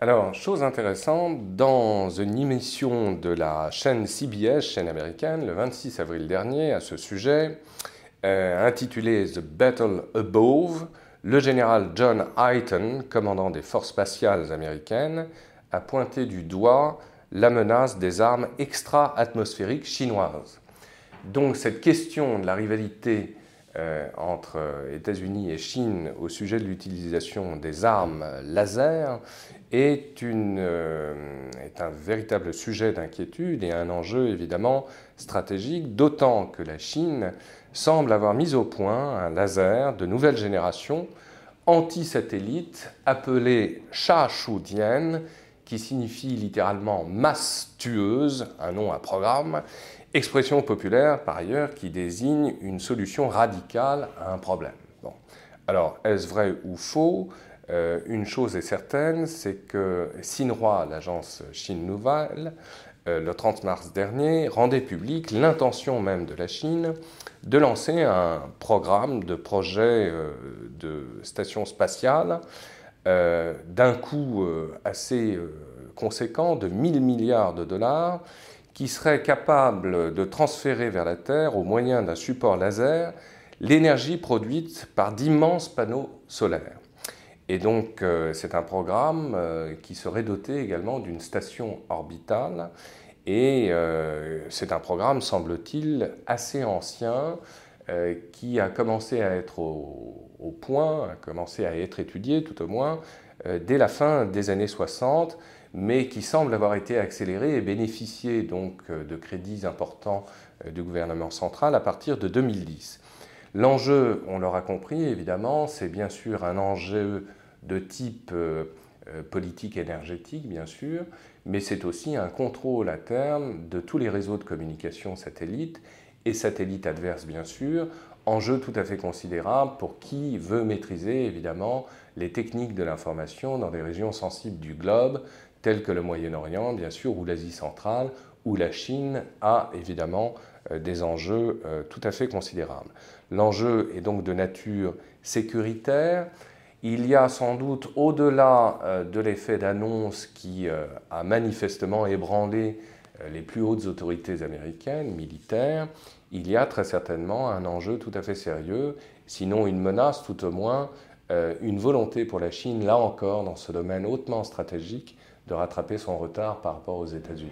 Alors, chose intéressante, dans une émission de la chaîne CBS, chaîne américaine, le 26 avril dernier, à ce sujet, euh, intitulé The Battle Above, le général John Hyten, commandant des forces spatiales américaines, a pointé du doigt la menace des armes extra-atmosphériques chinoises. Donc cette question de la rivalité euh, entre États-Unis et Chine au sujet de l'utilisation des armes laser est, euh, est un véritable sujet d'inquiétude et un enjeu évidemment stratégique, d'autant que la Chine semble avoir mis au point un laser de nouvelle génération anti-satellite appelé Sha Shu Dian, qui signifie littéralement masse tueuse, un nom à programme, expression populaire par ailleurs qui désigne une solution radicale à un problème. Alors, est-ce vrai ou faux? Euh, une chose est certaine, c'est que Xinhua, l'agence Chine Nouvelle, euh, le 30 mars dernier, rendait public l'intention même de la Chine de lancer un programme de projet euh, de station spatiale d'un coût assez conséquent de 1000 milliards de dollars qui serait capable de transférer vers la Terre, au moyen d'un support laser, l'énergie produite par d'immenses panneaux solaires. Et donc, euh, c'est un programme euh, qui serait doté également d'une station orbitale. Et euh, c'est un programme, semble-t-il, assez ancien, qui a commencé à être au, point, a commencé à être étudié tout au moins, dès la fin des années 60, mais qui semble avoir été accéléré et bénéficier donc de crédits importants du gouvernement central à partir de 2010. L'enjeu, on l'aura compris évidemment, c'est bien sûr un enjeu de type euh, euh, politique énergétique, bien sûr, mais c'est aussi un contrôle à terme de tous les réseaux de communication satellites et satellites adverses, bien sûr, enjeu tout à fait considérable pour qui veut maîtriser évidemment les techniques de l'information dans des régions sensibles du globe, telles que le Moyen-Orient, bien sûr, ou l'Asie centrale, où la Chine a évidemment des enjeux tout à fait considérables. L'enjeu est donc de nature sécuritaire, il y a sans doute, au-delà euh, de l'effet d'annonce qui euh, a manifestement ébranlé euh, les plus hautes autorités américaines, militaires, il y a très certainement un enjeu tout à fait sérieux, sinon une menace tout au moins, une volonté pour la Chine, là encore, dans ce domaine hautement stratégique, de rattraper son retard par rapport aux États-Unis.